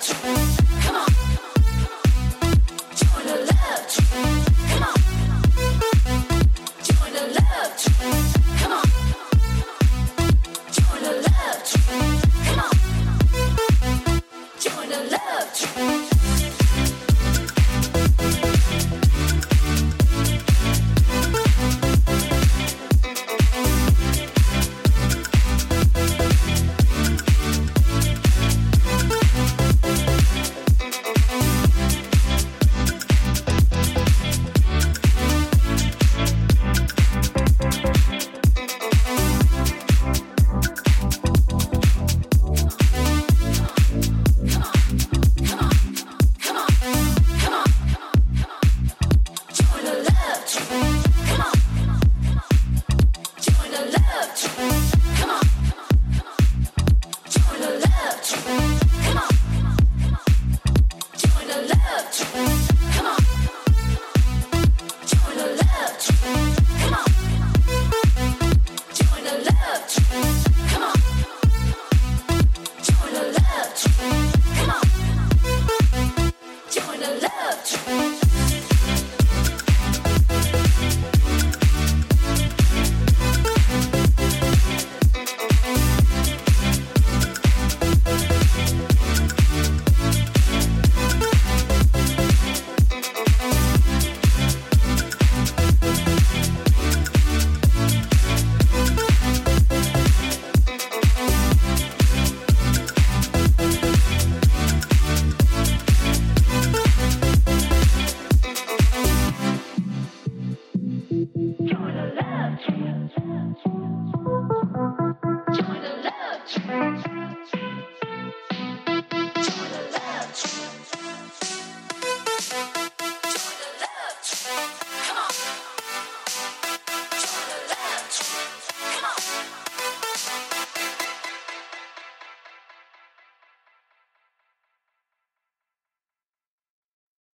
touch.